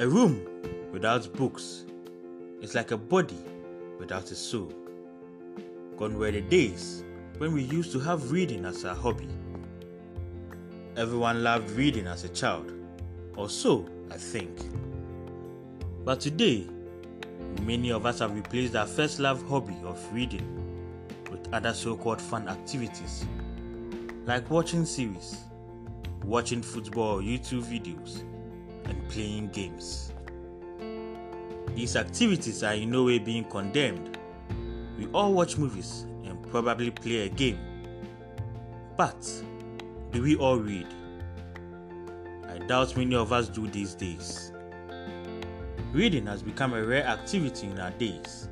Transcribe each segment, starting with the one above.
A room without books is like a body without a soul. Gone were the days when we used to have reading as our hobby. Everyone loved reading as a child, or so I think. But today, many of us have replaced our first love hobby of reading with other so called fun activities like watching series, watching football or YouTube videos, and playing games. These activities are in no way being condemned. We all watch movies and probably play a game. But do we all read? I doubt many of us do these days. Reading has become a rare activity in our days,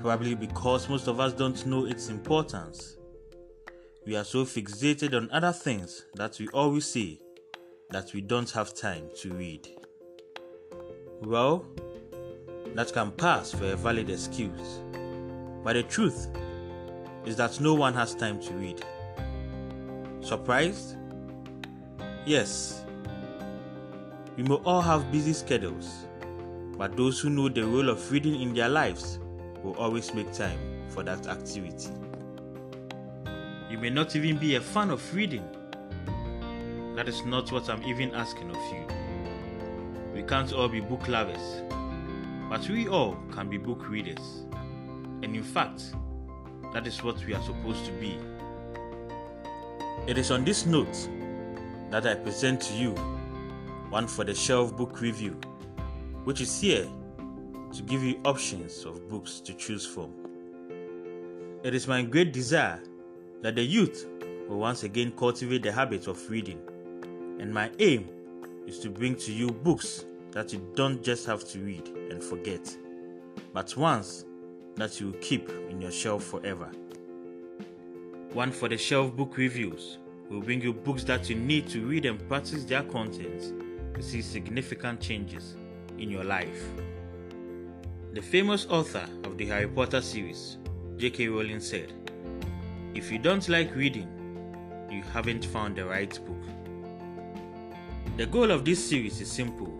probably because most of us don't know its importance. We are so fixated on other things that we always say that we don't have time to read. Well, that can pass for a valid excuse, but the truth is that no one has time to read. Surprised? Yes. We may all have busy schedules, but those who know the role of reading in their lives will always make time for that activity. You may not even be a fan of reading. That is not what I'm even asking of you. We can't all be book lovers, but we all can be book readers. And in fact, that is what we are supposed to be. It is on this note that I present to you one for the shelf book review, which is here to give you options of books to choose from. It is my great desire that the youth will once again cultivate the habit of reading, and my aim is to bring to you books that you don't just have to read and forget, but ones that you will keep in your shelf forever. One for the shelf book reviews will bring you books that you need to read and practice their contents to see significant changes in your life. The famous author of the Harry Potter series, J.K. Rowling, said, If you don't like reading, you haven't found the right book. The goal of this series is simple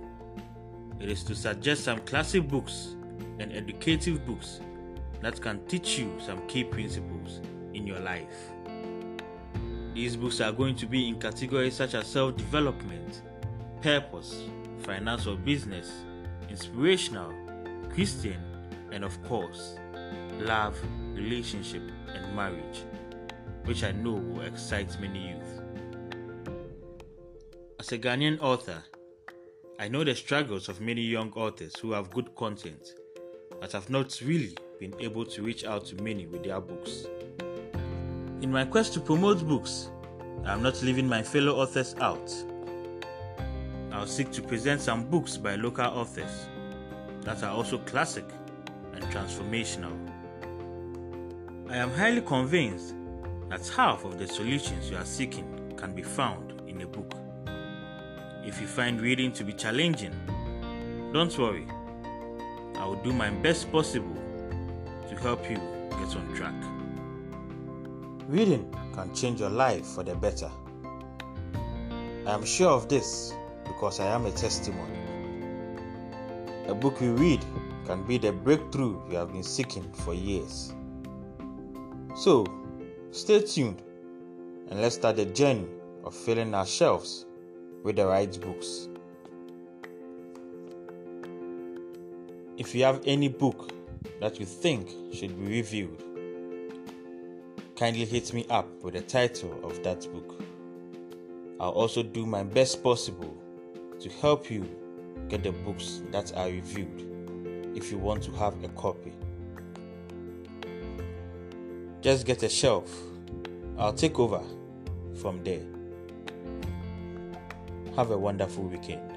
it is to suggest some classic books and educative books that can teach you some key principles in your life. These books are going to be in categories such as self development, purpose, finance or business, inspirational, Christian, and of course, love, relationship, and marriage, which I know will excite many youth. As a Ghanaian author, I know the struggles of many young authors who have good content but have not really been able to reach out to many with their books. In my quest to promote books, I am not leaving my fellow authors out. I'll seek to present some books by local authors that are also classic and transformational. I am highly convinced that half of the solutions you are seeking can be found in a book. If you find reading to be challenging, don't worry. I will do my best possible to help you get on track. Reading can change your life for the better. I am sure of this because I am a testimony. A book you read can be the breakthrough you have been seeking for years. So, stay tuned and let's start the journey of filling our shelves with the right books. If you have any book that you think should be reviewed, kindly hit me up with the title of that book. I'll also do my best possible to help you get the books that are reviewed if you want to have a copy. Just get a shelf. I'll take over from there. Have a wonderful weekend.